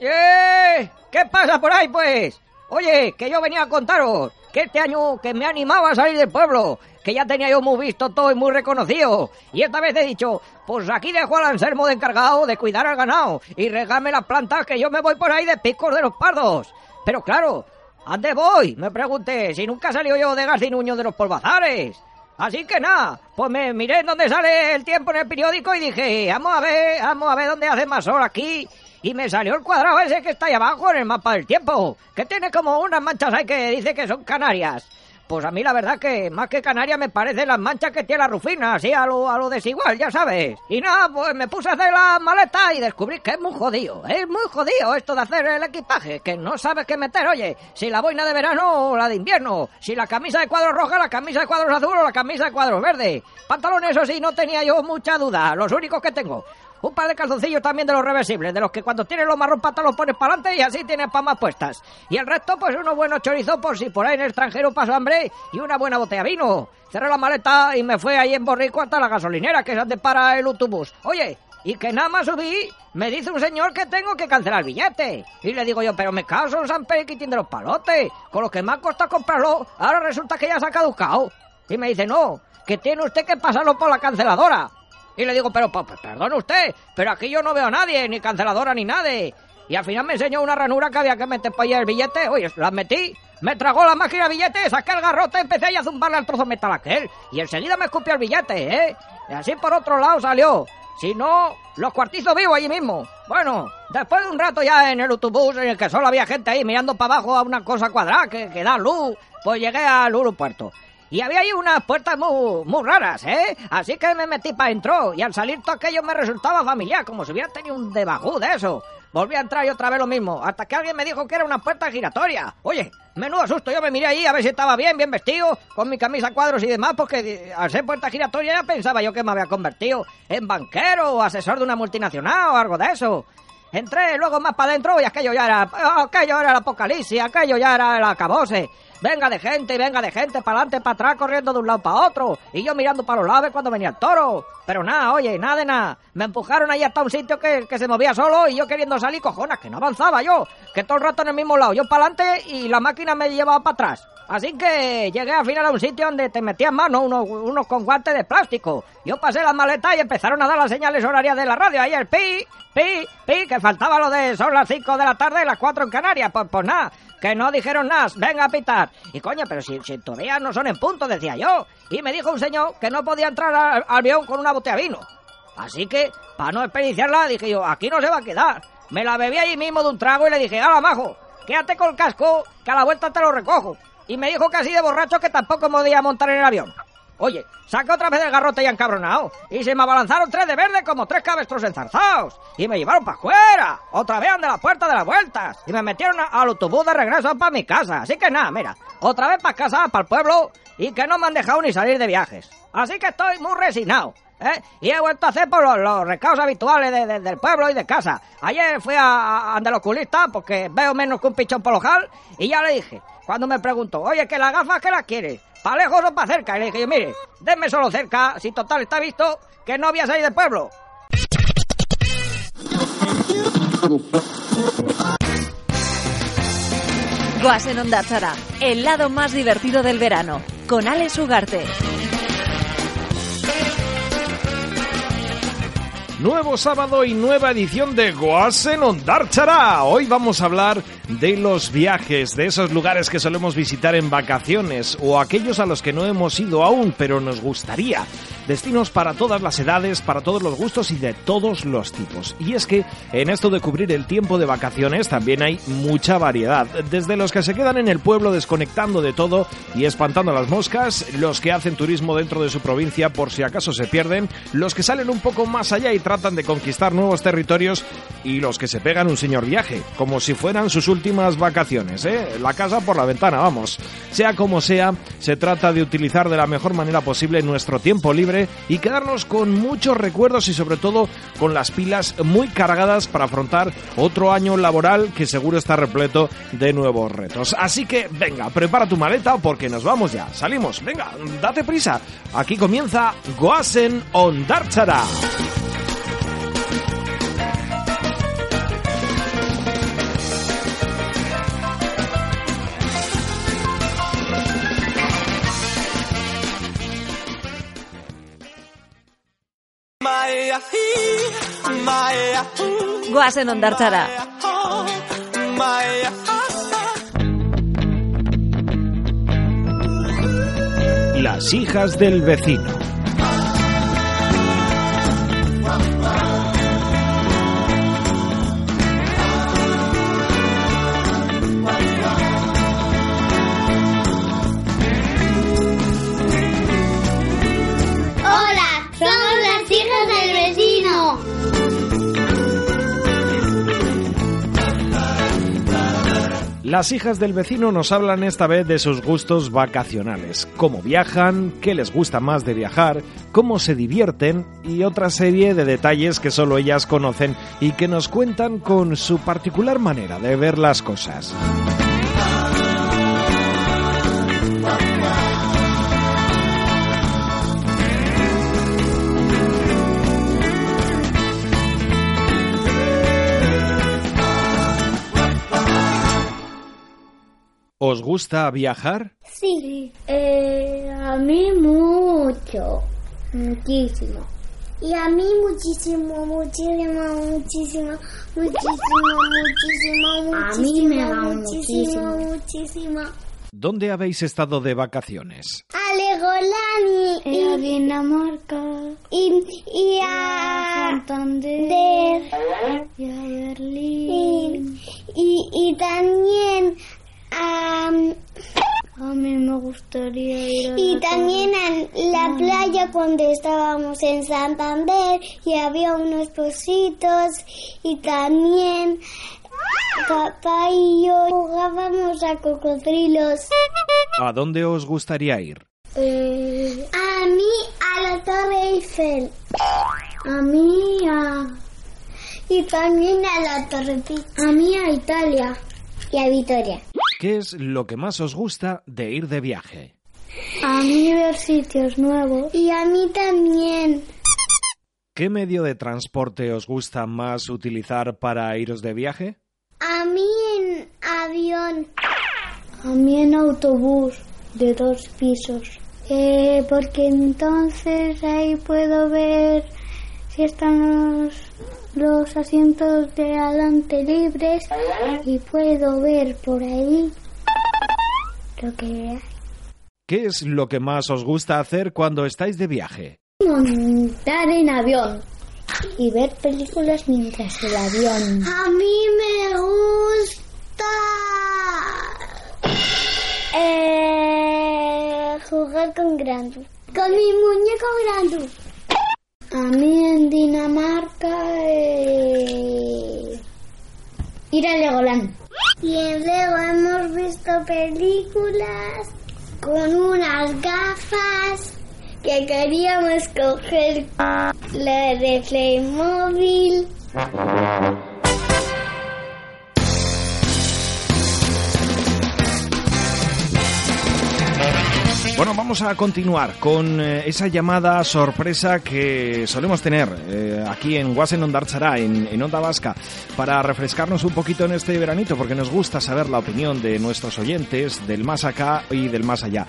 ¡Eh! ¿Qué pasa por ahí, pues? Oye, que yo venía a contaros que este año que me animaba a salir del pueblo, que ya tenía yo muy visto todo y muy reconocido. Y esta vez he dicho, pues aquí dejo al Anselmo de encargado de cuidar al ganado y regame las plantas que yo me voy por ahí de picos de los pardos. Pero claro, ¿a dónde voy? Me pregunté, si nunca salió yo de Garcinuño de los Polvazares. Así que nada, pues me miré dónde sale el tiempo en el periódico y dije, vamos a ver, vamos a ver dónde hace más sol aquí y me salió el cuadrado ese que está ahí abajo en el mapa del tiempo, que tiene como unas manchas ahí que dice que son Canarias. Pues a mí la verdad que más que Canarias me parecen las manchas que tiene la Rufina, así a lo, a lo desigual, ya sabes. Y nada, pues me puse a hacer la maleta y descubrí que es muy jodido, es muy jodido esto de hacer el equipaje, que no sabes qué meter, oye, si la boina de verano o la de invierno, si la camisa de cuadros roja, la camisa de cuadros azul o la camisa de cuadros verde. Pantalones, eso sí, no tenía yo mucha duda, los únicos que tengo. Un par de calzoncillos también de los reversibles, de los que cuando tienes los marrón patas los pones para adelante y así tienes más puestas. Y el resto, pues unos buenos chorizos por si por ahí en el extranjero paso hambre y una buena botella de vino. Cerré la maleta y me fui ahí en Borrico hasta la gasolinera, que es donde para el autobús. Oye, y que nada más subí, me dice un señor que tengo que cancelar el billete. Y le digo yo, pero me caso en San Periquitín de los Palotes, con lo que me ha costado comprarlo, ahora resulta que ya se ha caducado. Y me dice, no, que tiene usted que pasarlo por la canceladora. Y le digo, pero, perdone usted, pero aquí yo no veo a nadie, ni canceladora ni nadie. Y al final me enseñó una ranura que había que meter para allá el billete. Oye, la metí, me tragó la máquina de billetes, saqué el garrote, empecé a zumbarle al trozo de metal aquel. Y enseguida me escupió el billete, ¿eh? Y así por otro lado salió. Si no, los cuartizos vivos allí mismo. Bueno, después de un rato ya en el autobús en el que solo había gente ahí mirando para abajo a una cosa cuadrada que, que da luz, pues llegué al aeropuerto. Y había ahí unas puertas muy, muy raras, ¿eh? Así que me metí para adentro y al salir todo aquello me resultaba familiar, como si hubiera tenido un debajú de eso. Volví a entrar y otra vez lo mismo, hasta que alguien me dijo que era una puerta giratoria. Oye, menudo susto, yo me miré ahí a ver si estaba bien, bien vestido, con mi camisa cuadros y demás, porque al ser puerta giratoria ya pensaba yo que me había convertido en banquero o asesor de una multinacional o algo de eso. Entré luego más para adentro y aquello ya era, aquello era el apocalipsis, aquello ya era el acabose. Venga de gente y venga de gente, para adelante, para atrás, corriendo de un lado para otro. Y yo mirando para los lados cuando venía el toro. Pero nada, oye, nada de nada. Me empujaron ahí hasta un sitio que, que se movía solo y yo queriendo salir, cojonas, que no avanzaba yo. Que todo el rato en el mismo lado. Yo para adelante y la máquina me llevaba para atrás. Así que llegué al final a un sitio donde te metían mano, unos, unos con guantes de plástico. Yo pasé la maleta y empezaron a dar las señales horarias de la radio. Ahí el pi, pi, pi, que faltaba lo de son las 5 de la tarde y las 4 en Canarias. Pues, pues nada, que no dijeron nada, venga a pitar. Y coño, pero si, si todavía no son en punto, decía yo. Y me dijo un señor que no podía entrar al, avión con una botella de vino. Así que, para no desperdiciarla, dije yo, aquí no se va a quedar. Me la bebí allí mismo de un trago y le dije, hala, majo, quédate con el casco, que a la vuelta te lo recojo y me dijo casi de borracho que tampoco podía montar en el avión. Oye, saca otra vez el garrote y encabronado. Y se me abalanzaron tres de verde como tres cabestros enzarzados. Y me llevaron para afuera. Otra vez ante la puerta de las vueltas. Y me metieron al autobús de regreso para mi casa. Así que nada, mira. Otra vez para casa, para el pueblo. Y que no me han dejado ni salir de viajes. Así que estoy muy resignado. ¿Eh? Y he vuelto a hacer por los, los recados habituales de, del pueblo y de casa. Ayer fui a, a, oculista porque veo menos que un pichón por ojal y ya le dije, cuando me preguntó, oye, que las gafas que las quieres, ¿para lejos o para cerca? Y le dije, mire, denme solo cerca, si total está visto que no voy a del pueblo. Guas en Onda el lado más divertido del verano, con Alex Ugarte. Nuevo sábado y nueva edición de Goasen Ondarchara. Hoy vamos a hablar de los viajes, de esos lugares que solemos visitar en vacaciones o aquellos a los que no hemos ido aún, pero nos gustaría. Destinos para todas las edades, para todos los gustos y de todos los tipos. Y es que en esto de cubrir el tiempo de vacaciones también hay mucha variedad. Desde los que se quedan en el pueblo desconectando de todo y espantando las moscas, los que hacen turismo dentro de su provincia por si acaso se pierden, los que salen un poco más allá y tratan de conquistar nuevos territorios y los que se pegan un señor viaje, como si fueran sus últimas vacaciones, ¿eh? La casa por la ventana, vamos. Sea como sea, se trata de utilizar de la mejor manera posible nuestro tiempo libre y quedarnos con muchos recuerdos y sobre todo con las pilas muy cargadas para afrontar otro año laboral que seguro está repleto de nuevos retos. Así que venga, prepara tu maleta porque nos vamos ya. Salimos, venga, date prisa. Aquí comienza Goasen on Goazen ondartzara. Las hijas del vecino. Las hijas del vecino nos hablan esta vez de sus gustos vacacionales, cómo viajan, qué les gusta más de viajar, cómo se divierten y otra serie de detalles que solo ellas conocen y que nos cuentan con su particular manera de ver las cosas. ¿Os gusta viajar? Sí, eh, a mí mucho, muchísimo. Y a mí muchísimo, muchísimo, muchísimo, muchísimo, muchísimo, A mí me da muchísimo, muchísimo. ¿Dónde habéis estado de vacaciones? A Legolani Y a Dinamarca, y, y a Santander, Der, y a y, Berlín. y, y también a, A mí me gustaría ir a y la también a la playa cuando estábamos en Santander y había unos pocitos y también papá y yo jugábamos a cocodrilos. ¿A dónde os gustaría ir? Eh, A mí a la Torre Eiffel a mí a, y también a la Torre Pizza a mí a Italia. y a Vitoria. ¿Qué es lo que más os gusta de ir de viaje? A mí ver sitios nuevos. Y a mí también. ¿Qué medio de transporte os gusta más utilizar para iros de viaje? A mí en avión. A mí en autobús de dos pisos. Eh, porque entonces ahí puedo ver si están los, los asientos de adelante libres y puedo ver por ahí lo que hay. ¿Qué es lo que más os gusta hacer cuando estáis de viaje? Montar en avión y ver películas mientras el avión. A mí me gusta eh, jugar con Grandu. Con mi muñeco Grandu. A mí en Dinamarca eh, ir a Legoland. Y luego hemos visto películas con unas gafas que queríamos coger la de Playmobil. Bueno, vamos a continuar con eh, esa llamada sorpresa que solemos tener eh, aquí en Guasen Ondarchará, en, en Onda Vasca, para refrescarnos un poquito en este veranito, porque nos gusta saber la opinión de nuestros oyentes del más acá y del más allá.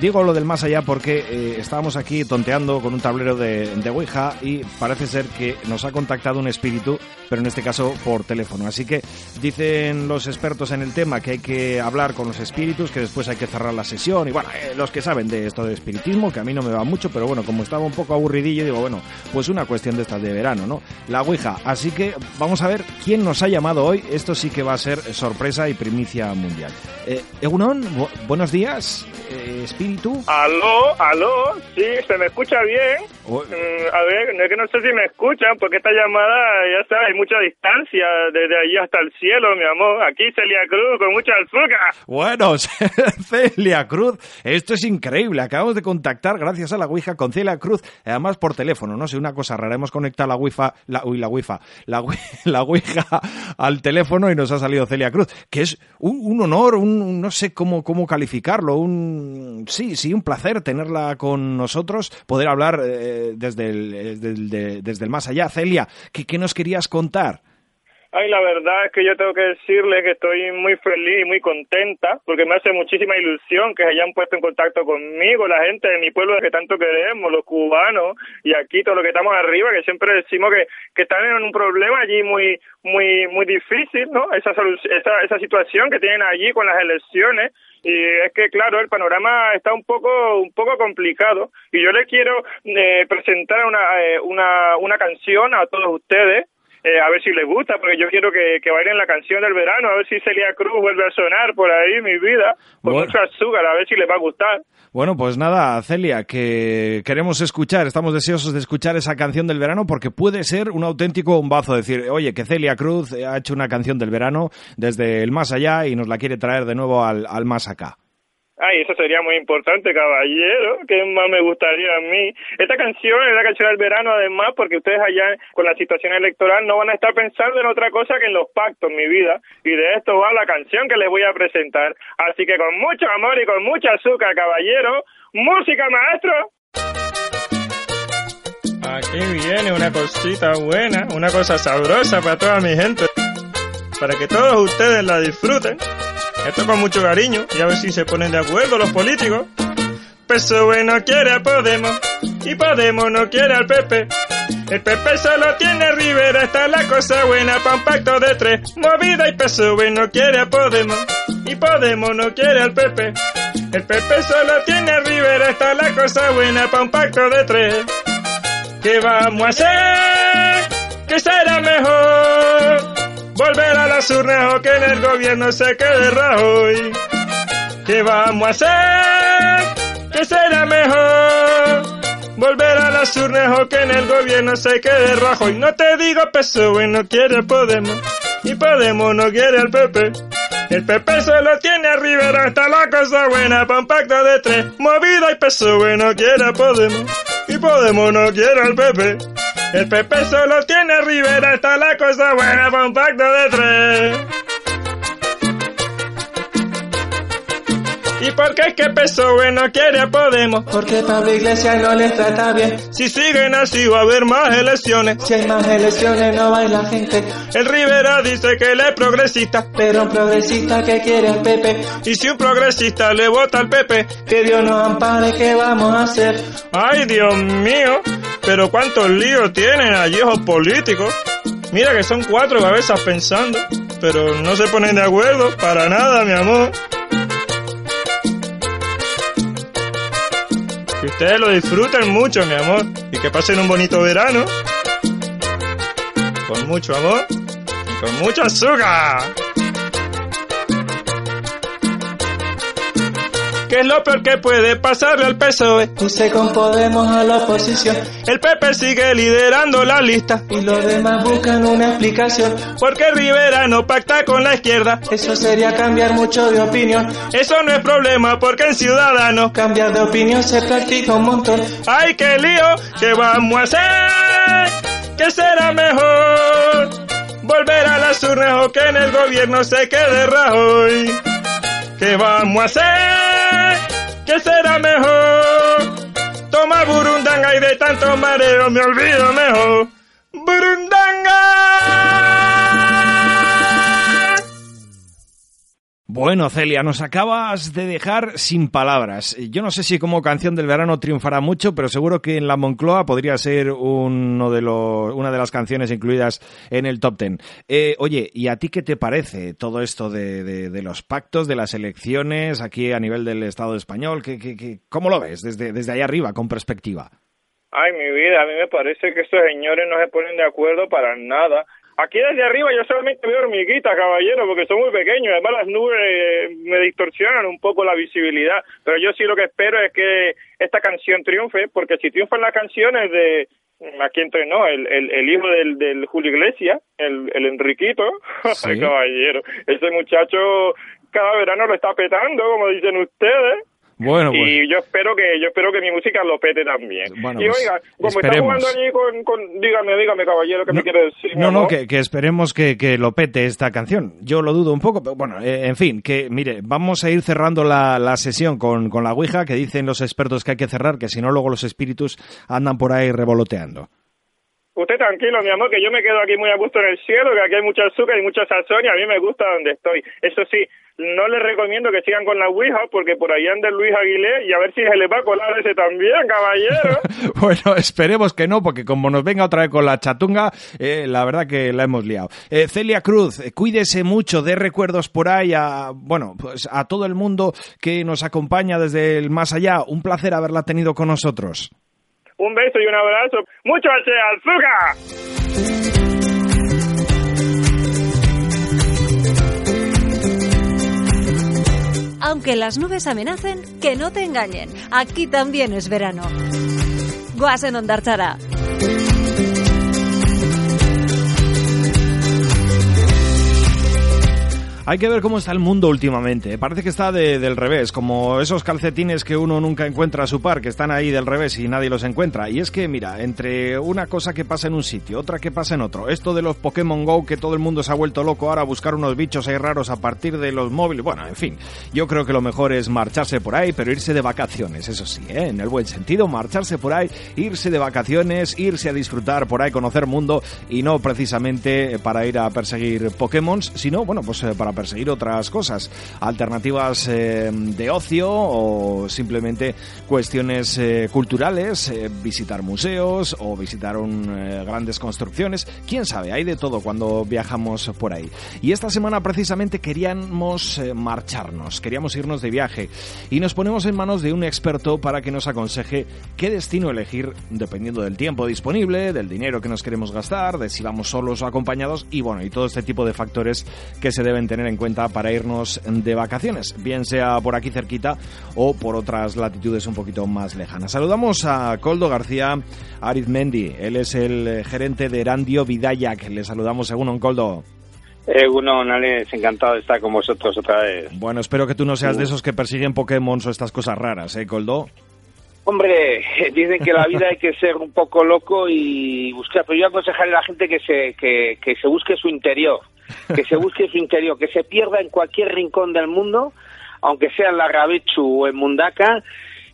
Digo lo del más allá porque eh, estábamos aquí tonteando con un tablero de, de Ouija y parece ser que nos ha contactado un espíritu, pero en este caso por teléfono. Así que dicen los expertos en el tema que hay que hablar con los espíritus, que después hay que cerrar la sesión y bueno, eh, los que saben de, esto de espiritismo, que a mí no me va mucho, pero bueno, como estaba un poco aburridillo, digo, bueno, pues una cuestión de estas de verano, ¿no? La Ouija. Así que vamos a ver quién nos ha llamado hoy. Esto sí que va a ser sorpresa y primicia mundial. Eh, Egunon, buenos días, eh, espíritu. Aló, aló, sí, se me escucha bien. Mm, a ver, no es que no sé si me escuchan, porque esta llamada, ya sabes, hay mucha distancia desde allí hasta el cielo, mi amor. Aquí Celia Cruz con mucha azúcar. Bueno, Celia Cruz, esto es increíble. Acabamos de contactar, gracias a la Ouija, con Celia Cruz, además por teléfono. No sé, una cosa rara. Hemos conectado la Wi-Fi, la, uy, la Wi-Fi, la, Ouija al teléfono y nos ha salido Celia Cruz, que es un, honor, un, no sé cómo, cómo calificarlo, un, sí, sí, un placer tenerla con nosotros, poder hablar eh, desde, el, desde, el más allá. Celia, ¿qué, qué nos querías contar? Ay, la verdad es que yo tengo que decirle que estoy muy feliz y muy contenta porque me hace muchísima ilusión que se hayan puesto en contacto conmigo, la gente de mi pueblo que tanto queremos, los cubanos y aquí todos los que estamos arriba, que siempre decimos que, que están en un problema allí muy muy muy difícil, ¿no? Esa, esa, esa situación que tienen allí con las elecciones y es que claro el panorama está un poco un poco complicado y yo le quiero eh, presentar una, eh, una una canción a todos ustedes eh, a ver si les gusta, porque yo quiero que, que bailen la canción del verano, a ver si Celia Cruz vuelve a sonar por ahí, mi vida, con mucho azúcar, a ver si les va a gustar. Bueno, pues nada, Celia, que queremos escuchar, estamos deseosos de escuchar esa canción del verano porque puede ser un auténtico bombazo, decir, oye, que Celia Cruz ha hecho una canción del verano desde el más allá y nos la quiere traer de nuevo al, al más acá. Ay, eso sería muy importante, caballero. ¿Qué más me gustaría a mí? Esta canción es la canción del verano, además, porque ustedes allá con la situación electoral no van a estar pensando en otra cosa que en los pactos, mi vida. Y de esto va la canción que les voy a presentar. Así que con mucho amor y con mucha azúcar, caballero. ¡Música, maestro! Aquí viene una cosita buena, una cosa sabrosa para toda mi gente. Para que todos ustedes la disfruten. Esto con mucho cariño y a ver si se ponen de acuerdo los políticos. PSOE no quiere a Podemos y Podemos no quiere al PP. El PP solo tiene Rivera, está la cosa buena para un pacto de tres. Movida y PSOE no quiere a Podemos y Podemos no quiere al PP. El PP solo tiene Rivera, está la cosa buena para un pacto de tres. ¿Qué vamos a hacer? ¿Qué será mejor? Volver a las urnas o que en el gobierno se quede Rajoy. ¿Qué vamos a hacer? ¿Qué será mejor? Volver a las urnas o que en el gobierno se quede Rajoy. No te digo PSOE no quiere Podemos y Podemos no quiere al PP. El PP solo tiene a Rivera, está la cosa buena pa' un pacto de tres. Movida y PSOE no quiere a Podemos y Podemos no quiere al PP. El Pepe solo tiene Rivera, está la cosa buena para un pacto de tres. ¿Y por qué es que PSOE no quiere a Podemos? Porque Pablo Iglesias no les trata bien. Si siguen así va a haber más elecciones. Si hay más elecciones no va la gente. El Rivera dice que él es progresista. Pero un progresista que quiere al Pepe. Y si un progresista le vota al Pepe. Que Dios nos ampare, ¿qué vamos a hacer? Ay, Dios mío. Pero cuántos líos tienen allí esos políticos. Mira que son cuatro cabezas pensando. Pero no se ponen de acuerdo para nada, mi amor. Que ustedes lo disfruten mucho, mi amor. Y que pasen un bonito verano. Con mucho amor y con mucho azúcar. ¿Qué es lo peor que puede pasarle al PSOE? Puse con Podemos a la oposición. El PP sigue liderando la lista. Y los demás buscan una explicación. Porque Rivera no pacta con la izquierda. Eso sería cambiar mucho de opinión. Eso no es problema porque en Ciudadanos cambiar de opinión se practica un montón. ¡Ay, qué lío! ¿Qué vamos a hacer? ¿Qué será mejor? ¿Volver a las urnas o que en el gobierno se quede Rajoy? ¿Qué vamos a hacer? ¿Qué será mejor? Toma burundanga y de tanto mareo me olvido mejor. ¡Burundanga! Bueno, Celia, nos acabas de dejar sin palabras. Yo no sé si como canción del verano triunfará mucho, pero seguro que en la Moncloa podría ser uno de los, una de las canciones incluidas en el top ten. Eh, oye, ¿y a ti qué te parece todo esto de, los pactos, de las elecciones aquí a nivel del Estado español? ¿Qué, qué, qué, ¿Cómo lo ves desde, desde ahí arriba, con perspectiva? Ay, mi vida, a mí me parece que estos señores no se ponen de acuerdo para nada. Aquí desde arriba yo solamente veo hormiguitas, caballero, porque son muy pequeños. Además las nubes eh, me distorsionan un poco la visibilidad. Pero yo sí lo que espero es que esta canción triunfe, porque si triunfan las canciones de aquí entrenó el, el, el hijo del, del Julio Iglesias, el, el Enriquito, caballero, ese muchacho cada verano lo está petando, como dicen ustedes. Bueno, y yo espero que yo espero que mi música lo pete también. y pues, oiga, como está jugando allí con, con, dígame, dígame caballero, ¿qué me quiere decir? No, no, que, que, esperemos que, que, lo pete esta canción. Yo lo dudo un poco, pero bueno, eh, en fin, que mire, vamos a ir cerrando la, la sesión con, con la Ouija, que dicen los expertos que hay que cerrar, que si no luego los espíritus andan por ahí revoloteando. Usted tranquilo, mi amor, que yo me quedo aquí muy a gusto en el cielo, que aquí hay mucha azúcar y mucha sazón y a mí me gusta donde estoy. Eso sí, no les recomiendo que sigan con la Ouija porque por ahí anda Luis Aguilé y a ver si se le va a colar ese también, caballero. bueno, esperemos que no, porque como nos venga otra vez con la chatunga, eh, la verdad que la hemos liado. Eh, Celia Cruz, eh, cuídese mucho, de recuerdos por ahí a, bueno, pues a todo el mundo que nos acompaña desde el más allá. Un placer haberla tenido con nosotros. Un beso y un abrazo. Mucho H, azúcar. Aunque las nubes amenacen, que no te engañen. Aquí también es verano. Guasen Ondarchara. Hay que ver cómo está el mundo últimamente. Parece que está de, del revés, como esos calcetines que uno nunca encuentra a su par, que están ahí del revés y nadie los encuentra. Y es que, mira, entre una cosa que pasa en un sitio, otra que pasa en otro, esto de los Pokémon Go, que todo el mundo se ha vuelto loco ahora a buscar unos bichos ahí raros a partir de los móviles. Bueno, en fin, yo creo que lo mejor es marcharse por ahí, pero irse de vacaciones, eso sí, ¿eh? en el buen sentido, marcharse por ahí, irse de vacaciones, irse a disfrutar por ahí, conocer mundo y no precisamente para ir a perseguir Pokémon, sino, bueno, pues eh, para perseguir otras cosas, alternativas eh, de ocio o simplemente cuestiones eh, culturales, eh, visitar museos o visitar un, grandes construcciones, quién sabe, hay de todo cuando viajamos por ahí. Y esta semana precisamente queríamos marcharnos, queríamos irnos de viaje y nos ponemos en manos de un experto para que nos aconseje qué destino elegir dependiendo del tiempo disponible, del dinero que nos queremos gastar, de si vamos solos o acompañados y bueno, y todo este tipo de factores que se deben tener en cuenta para irnos de vacaciones, bien sea por aquí cerquita o por otras latitudes un poquito más lejanas. Saludamos a Coldo García Arizmendi, él es el gerente de Erandio Vidayak. Le saludamos según un Coldo. Eh, uno, Alex, encantado de estar con vosotros otra vez. Bueno, espero que tú no seas de esos que persiguen Pokémon o estas cosas raras, ¿eh, Coldo? Hombre, dicen que la vida hay que ser un poco loco y buscar, pero yo aconsejaría a la gente que se, que, que se busque su interior que se busque su interior, que se pierda en cualquier rincón del mundo, aunque sea en la Rabechu o en Mundaka,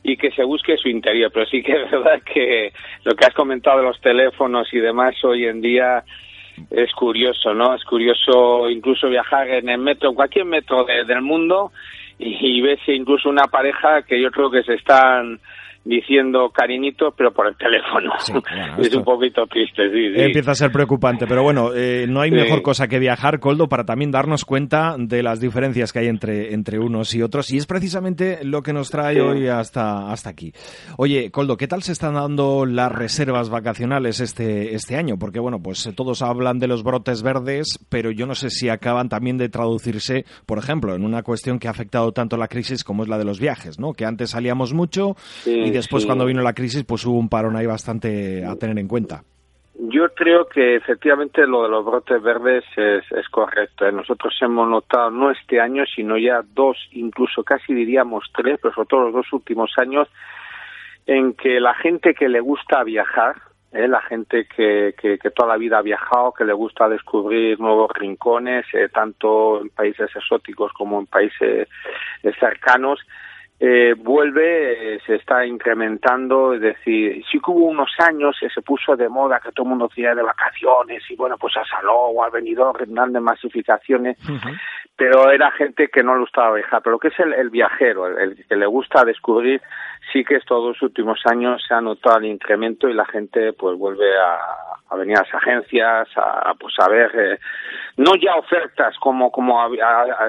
y que se busque su interior. Pero sí que es verdad que lo que has comentado de los teléfonos y demás hoy en día es curioso, ¿no? Es curioso incluso viajar en el metro, en cualquier metro del mundo, y, y ves incluso una pareja que yo creo que se están diciendo cariñito, pero por el teléfono. es un poquito triste, sí, Empieza a ser preocupante, pero bueno, eh, no hay mejor cosa que viajar, Coldo, para también darnos cuenta de las diferencias que hay entre, entre unos y otros, y es precisamente lo que nos trae hoy hasta, hasta aquí. Oye, Coldo, ¿qué tal se están dando las reservas vacacionales este, este año? Porque, bueno, pues todos hablan de los brotes verdes, pero yo no sé si acaban también de traducirse, por ejemplo, en una cuestión que ha afectado tanto la crisis como es la de los viajes, ¿no? Que antes salíamos mucho y después cuando vino la crisis pues hubo un parón ahí bastante a tener en cuenta. Yo creo que efectivamente lo de los brotes verdes es, es correcto. ¿eh? Nosotros hemos notado no este año, sino ya dos, incluso casi diríamos tres, pero sobre todo los dos últimos años, en que la gente que le gusta viajar, ¿eh? la gente que, que, toda la vida ha viajado, que le gusta descubrir nuevos rincones, eh, tanto en países exóticos como en países cercanos, eh, vuelve, eh, se está incrementando, es decir, sí que hubo unos años que se puso de moda que todo el mundo decía de vacaciones y bueno, pues a Saló o al venidor, grandes masificaciones, pero era gente que no le gustaba viajar. Pero lo que es el, el viajero, el, el, que le gusta descubrir, sí que estos dos últimos años se ha notado el incremento y la gente pues vuelve a, a venir a las agencias, a, pues a ver, eh, no ya ofertas como como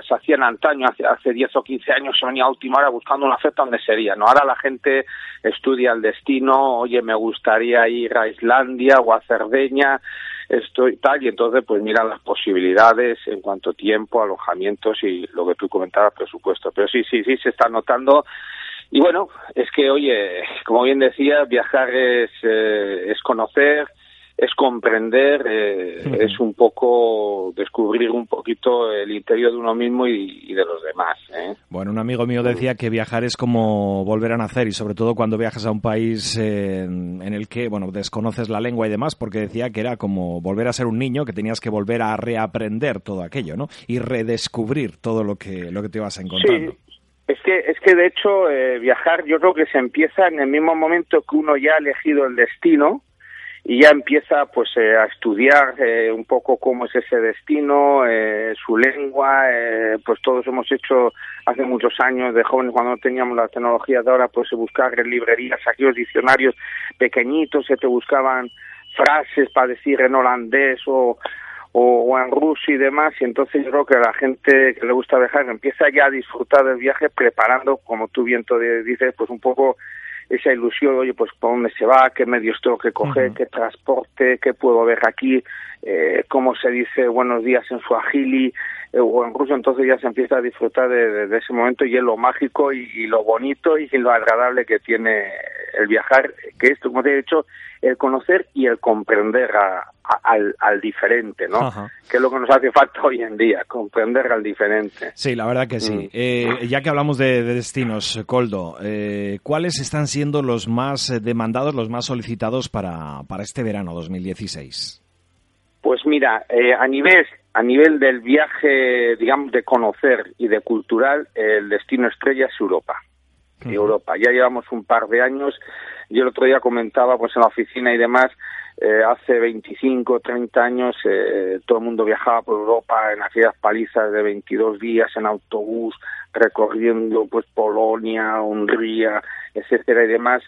se hacían antaño, hace, hace 10 o 15 años se venía a última hora buscando una oferta donde sería, ¿no? Ahora la gente estudia el destino, oye, me gustaría ir a Islandia o a Cerdeña, esto y tal, y entonces pues mira las posibilidades en cuanto tiempo, alojamientos y lo que tú comentabas, presupuesto. Pero sí, sí, sí, se está notando. Y bueno, es que, oye, como bien decía, viajar es, eh, es conocer, es comprender, eh, es un poco descubrir un poquito el interior de uno mismo y, y de los demás. ¿eh? Bueno, un amigo mío decía que viajar es como volver a nacer y sobre todo cuando viajas a un país eh, en el que, bueno, desconoces la lengua y demás, porque decía que era como volver a ser un niño, que tenías que volver a reaprender todo aquello, ¿no? Y redescubrir todo lo que, lo que te ibas encontrando. Sí. Es que, es que de hecho eh, viajar yo creo que se empieza en el mismo momento que uno ya ha elegido el destino, y ya empieza pues eh, a estudiar eh, un poco cómo es ese destino, eh, su lengua, eh, pues todos hemos hecho hace muchos años de jóvenes cuando no teníamos la tecnología de ahora pues buscar en librerías aquellos diccionarios pequeñitos que te buscaban frases para decir en holandés o, o, en ruso y demás, y entonces yo creo que la gente que le gusta viajar empieza ya a disfrutar del viaje preparando, como tú bien dices, pues un poco esa ilusión, oye, pues por dónde se va, qué medios tengo que coger, uh -huh. qué transporte, qué puedo ver aquí, eh, cómo se dice buenos días en suajili eh, o en ruso, entonces ya se empieza a disfrutar de, de, de ese momento y es lo mágico y, y, lo bonito y lo agradable que tiene el viajar, que esto, como te he dicho, el conocer y el comprender a, a, al, al, diferente, ¿no? Ajá. Que es lo que nos hace falta hoy en día, comprender al diferente. Sí, la verdad que sí. Mm. Eh, ya que hablamos de, de destinos, Coldo, eh, ¿cuáles están siendo los más demandados, los más solicitados para, para este verano 2016? Pues mira, eh, a nivel a nivel del viaje, digamos, de conocer y de cultural, el destino estrella es Europa. Europa. Ya llevamos un par de años. Yo el otro día comentaba, pues en la oficina y demás, eh, hace 25, 30 años eh, todo el mundo viajaba por Europa en aquellas palizas de 22 días en autobús, recorriendo pues Polonia, Hungría, etcétera y demás.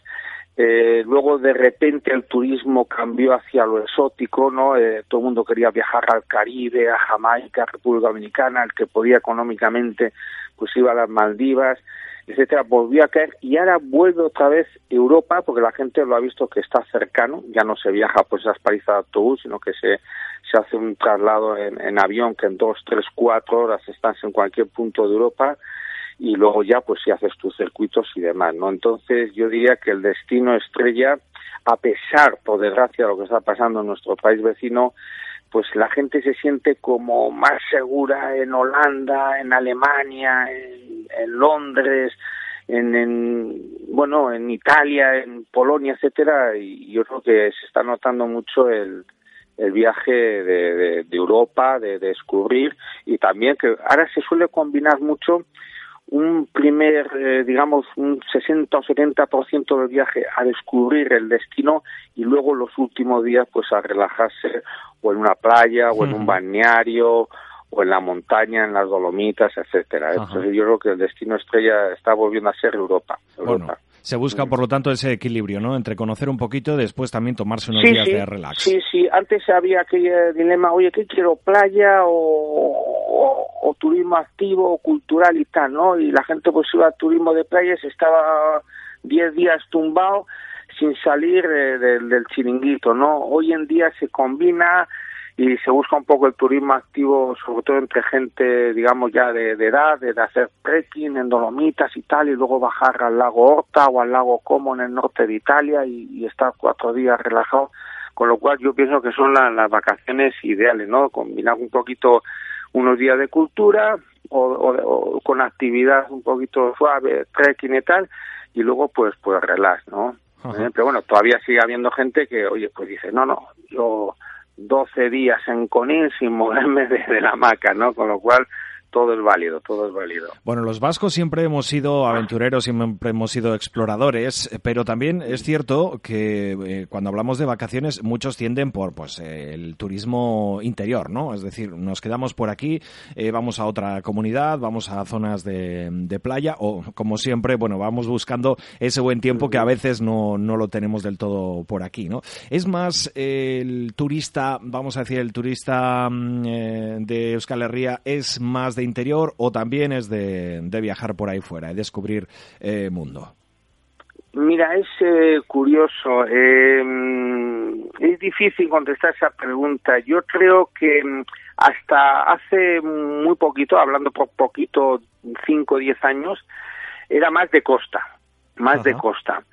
Eh, luego de repente el turismo cambió hacia lo exótico, ¿no? Eh, todo el mundo quería viajar al Caribe, a Jamaica, a República Dominicana, el que podía económicamente pues iba a las Maldivas, etcétera, volvió a caer y ahora vuelve otra vez Europa porque la gente lo ha visto que está cercano, ya no se viaja pues esas palizas de autobús, sino que se, se hace un traslado en, en avión que en dos, tres, cuatro horas estás en cualquier punto de Europa y luego ya pues si haces tus circuitos y demás, ¿no? Entonces yo diría que el destino estrella, a pesar, por desgracia, de lo que está pasando en nuestro país vecino, pues la gente se siente como más segura en Holanda, en Alemania, en, en Londres, en, en, bueno, en Italia, en Polonia, etcétera, y yo creo que se está notando mucho el, el viaje de, de, de Europa, de, de descubrir, y también que ahora se suele combinar mucho un primer, eh, digamos, un 60 o 70% del viaje a descubrir el destino y luego los últimos días pues a relajarse o en una playa o en un balneario o en la montaña, en las Dolomitas, etcétera. Entonces yo creo que el destino estrella está volviendo a ser Europa. Europa. Bueno. Se busca, por lo tanto, ese equilibrio, ¿no? Entre conocer un poquito y después también tomarse unos sí, días sí, de relax. Sí, sí. Antes había aquel dilema, oye, ¿qué quiero? ¿Playa o, o, o, turismo activo o cultural y tal, no? Y la gente pues iba a turismo de playas, estaba 10 días tumbado sin salir de, de, del chiringuito, ¿no? Hoy en día se combina y se busca un poco el turismo activo, sobre todo entre gente, digamos, ya de, de edad, de, de, hacer trekking en Dolomitas y tal, y luego bajar al lago Horta o al lago Como en el norte de Italia y, y estar cuatro días relajado, con lo cual yo pienso que son la, las vacaciones ideales, ¿no? Combinar un poquito unos días de cultura o, o, o con actividad un poquito suave, trekking y tal, y luego pues pues relax, ¿no? -huh. Pero bueno, todavía sigue habiendo gente que, oye, pues dice, no, no, yo 12 días en Conil sin moverme desde la hamaca, ¿no? Con lo cual todo es válido, todo es válido. Bueno, los vascos siempre hemos sido aventureros, siempre hemos sido exploradores, pero también es cierto que eh, cuando hablamos de vacaciones muchos tienden por pues el turismo interior, ¿no? Es decir, nos quedamos por aquí, eh, vamos a otra comunidad, vamos a zonas de, de, playa o como siempre, bueno, vamos buscando ese buen tiempo que a veces no, no lo tenemos del todo por aquí, ¿no? Es más el turista, vamos a decir, el turista mm, eh, de Euskal Herria es más de interior o también es de, viajar por ahí fuera y descubrir eh, mundo? Mira, es eh, curioso. Eh, es difícil contestar esa pregunta. Yo creo que mm, hasta hace muy poquito, hablando por poquito, 5 o 10 años, era más de costa, más de costa.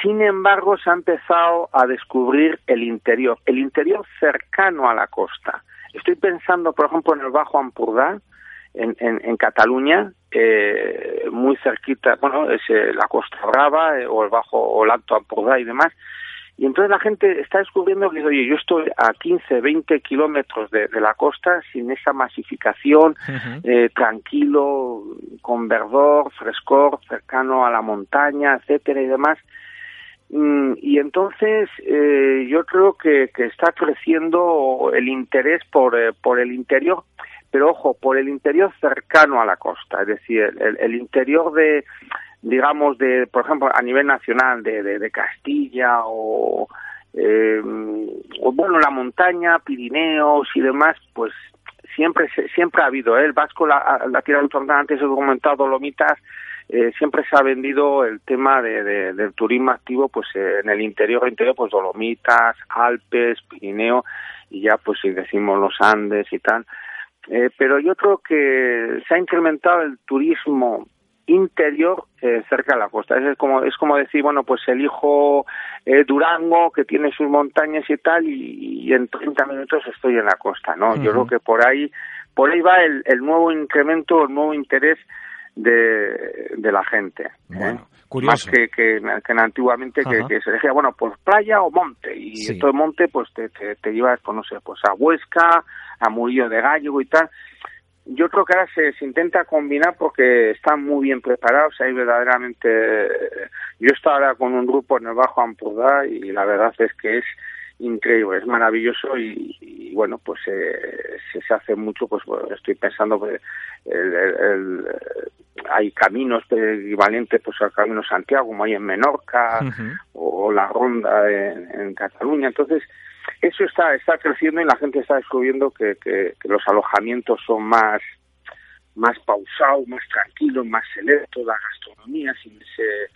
Sin embargo, se ha empezado a descubrir el interior, el interior cercano a la costa. Estoy pensando, por ejemplo, en el Bajo Ampurdá, en, en, Cataluña, eh, muy cerquita, bueno, es eh, la Costa Brava eh, o el Bajo o el Alto Ampurdá y demás. Y entonces la gente está descubriendo que, oye, yo estoy a 15, 20 kilómetros de, la costa sin esa masificación, tranquilo, con verdor, frescor, cercano a la montaña, etcétera y demás. Mm, y entonces eh, yo creo que, que, está creciendo el interés por, eh, por el interior, pero ojo, por el interior cercano a la costa, es decir, el, el interior de, digamos, de, por ejemplo, a nivel nacional de, de, Castilla o, eh, o, bueno, la montaña, Pirineos y demás, pues siempre siempre ha habido, ¿eh? el Vasco, la, la tierra antes he comentado, Lomitas, eh, siempre se ha vendido el tema de, del turismo activo pues eh, en el interior interior pues Dolomitas Alpes Pirineo y ya pues si decimos los Andes y tal eh, pero yo creo que se ha incrementado el turismo interior cerca de la costa. Es como es como decir bueno pues elijo Durango que tiene sus montañas y tal y, en 30 minutos estoy en la costa no yo creo que por ahí por ahí va el, el nuevo incremento el nuevo interés de, de la gente. ¿eh? Más que, que, que antiguamente que, se decía, bueno, pues playa o monte. Y esto de monte, pues te, te, te llevas, pues, no sé, pues a Huesca, a Murillo de Gallego y tal. Yo creo que ahora se, se intenta combinar porque están muy bien preparados. Hay verdaderamente. Yo he estado ahora con un grupo en el Bajo Ampurdá y la verdad es que es increíble, es maravilloso y, bueno, pues eh, se, hace mucho, pues estoy pensando que el, hay caminos equivalentes pues al Camino Santiago, como hay en Menorca o, la Ronda en, Cataluña, entonces eso está está creciendo y la gente está descubriendo que, que, los alojamientos son más más pausados, más tranquilos, más selectos, la gastronomía sin ese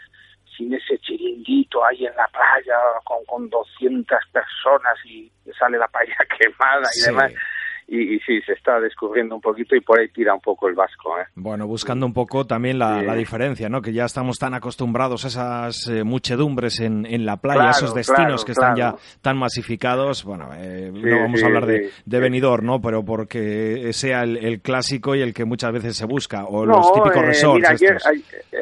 sin ese chiringuito ahí en la playa con, con 200 personas y sale la paella quemada y demás y, sí, se está descubriendo un poquito y por ahí tira un poco el vasco. ¿eh? Bueno, buscando un poco también la, diferencia, ¿no? Que ya estamos tan acostumbrados a esas eh, muchedumbres en, en la playa, esos destinos que están ya tan masificados. Bueno, eh, no vamos a hablar de, de venidor, ¿no? Pero porque sea el, clásico y el que muchas veces se busca, o los típicos resorts. Mira, ayer,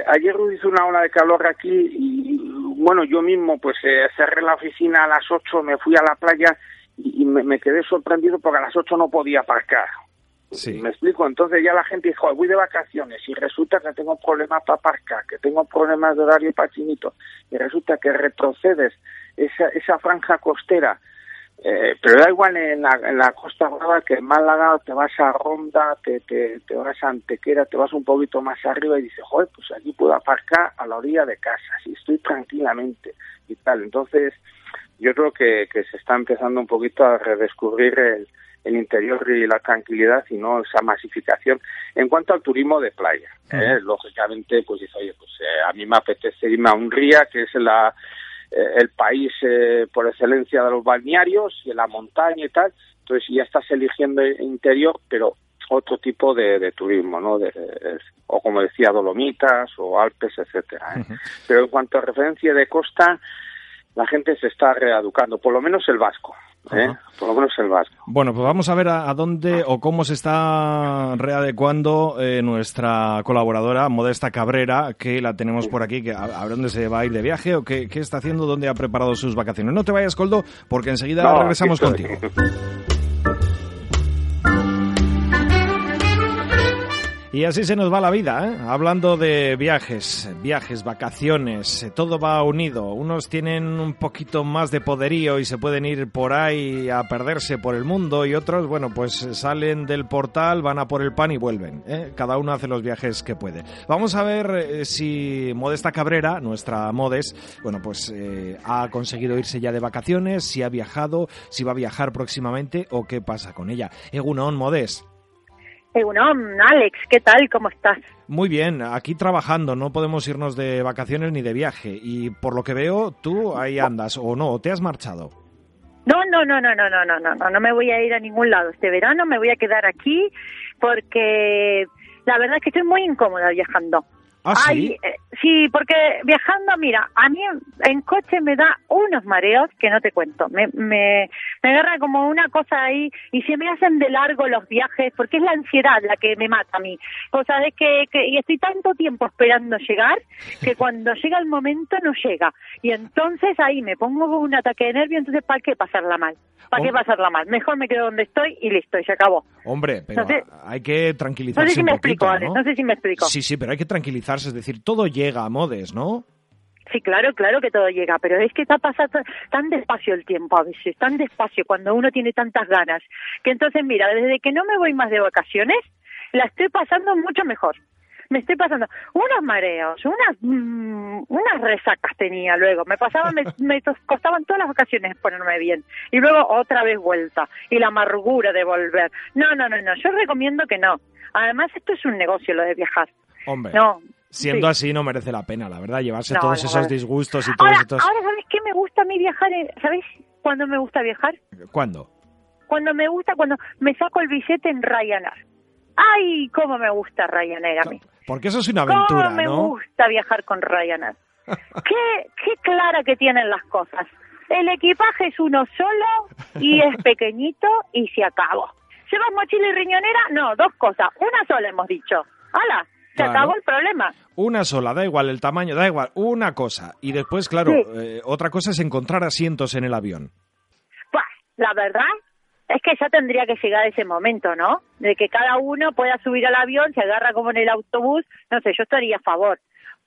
ayer, hizo una ola de calor aquí y, bueno, yo mismo pues cerré la oficina a las 8, me fui a la playa y, me, quedé sorprendido porque a las 8 no podía aparcar. Sí. Me explico, entonces ya la gente dijo, voy de vacaciones y resulta que tengo problemas para aparcar, que tengo problemas de horario para chinito, y resulta que retrocedes esa, esa franja costera, eh, pero da igual en la, en la Costa Brava que en Málaga te vas a Ronda, te, te, te vas a Antequera, te vas un poquito más arriba y dices, joder, pues aquí puedo aparcar a la orilla de casa, si estoy tranquilamente y tal. Entonces, yo creo que, que se está empezando un poquito a redescubrir el, el interior y la tranquilidad y no esa masificación. En cuanto al turismo de playa, ¿eh? lógicamente, pues dice, oye, pues eh, a mí me apetece irme a Hungría, que es la, eh, el país por excelencia de los balnearios y en la montaña y tal. Entonces ya estás eligiendo el interior, pero otro tipo de, turismo, ¿no? De, o como decía, Dolomitas o Alpes, etcétera. Pero en cuanto a referencia de costa, la gente se está reeducando, por lo menos el vasco. ¿eh? Por lo menos el vasco. Bueno, pues vamos a ver a, dónde o cómo se está readecuando eh, nuestra colaboradora Modesta Cabrera, que la tenemos por aquí, que a, dónde se va a ir de viaje o qué, está haciendo, dónde ha preparado sus vacaciones. No te vayas, Coldo, porque enseguida regresamos contigo. Y así se nos va la vida, ¿eh? Hablando de viajes, viajes, vacaciones, todo va unido. Unos tienen un poquito más de poderío y se pueden ir por ahí a perderse por el mundo y otros, bueno, pues salen del portal, van a por el pan y vuelven. ¿eh? Cada uno hace los viajes que puede. Vamos a ver eh, si Modesta Cabrera, nuestra Modes, bueno, pues eh, ha conseguido irse ya de vacaciones, si ha viajado, si va a viajar próximamente o qué pasa con ella. Egunon, Modes. Egunon, Alex, ¿qué tal? ¿Cómo estás? Muy bien, aquí trabajando, no podemos irnos de vacaciones ni de viaje. Y por lo que veo, tú ahí andas, o no, o te has marchado. No, no, no, no, no, no, no, no, no, no me voy a ir a ningún lado. Este verano me voy a quedar aquí porque la verdad es que estoy muy incómoda viajando. ¿Ah, sí? Ay, eh, sí, porque viajando, mira, a mí en coche me da unos mareos que no te cuento. Me, me, me agarra como una cosa ahí y se me hacen de largo los viajes porque es la ansiedad la que me mata a mí. O sea, es que, que y estoy tanto tiempo esperando llegar que cuando llega el momento no llega. Y entonces ahí me pongo con un ataque de nervio, entonces ¿para qué pasarla mal? ¿Para qué pasarla mal? Mejor me quedo donde estoy y listo, y se acabó. Hombre, pero No sé- hay que tranquilizarse No sé si un me poquito, explico, ¿no? no sé si me explico. Sí, sí, pero hay que tranquilizarse, es decir, todo llega a Modes, ¿no? Sí, claro, claro que todo llega, pero es que está pasando tan despacio el tiempo a veces, tan despacio cuando uno tiene tantas ganas, que entonces mira, desde que no me voy más de vacaciones, la estoy pasando mucho mejor. Me estoy pasando unos mareos, unas mm, unas resacas tenía luego, me pasaban, me, me costaban todas las vacaciones ponerme bien y luego otra vez vuelta y la amargura de volver. No, no, no, no, yo recomiendo que no. Además esto es un negocio lo de viajar. Hombre, No, siendo sí. así no merece la pena, la verdad, llevarse No, todos esos disgustos y todos Ahora, estos... ahora, ¿sabes qué me gusta a mí viajar? Eh, ¿Sabes cuándo me gusta viajar? ¿Cuándo? Cuando me gusta, cuando me saco el billete en Ryanair. ¡Ay, cómo me gusta Ryanair a mí! Porque eso es una aventura, ¿Cómo me ¿no? gusta viajar con Ryanair? ¿Qué, qué clara que tienen las cosas. El equipaje es uno solo y es pequeñito y se acabó. ¿Llevas mochila y riñonera? No, dos cosas. Una sola hemos dicho. ¡Hala! Se Claro. acabó el problema. Una sola, da igual el tamaño, da igual, una cosa. Y después, claro, Sí. eh, otra cosa es encontrar asientos en el avión. Buah, la verdad es que ya tendría que llegar ese momento, ¿no? De que cada uno pueda subir al avión, se agarra como en el autobús, no sé, yo estaría a favor.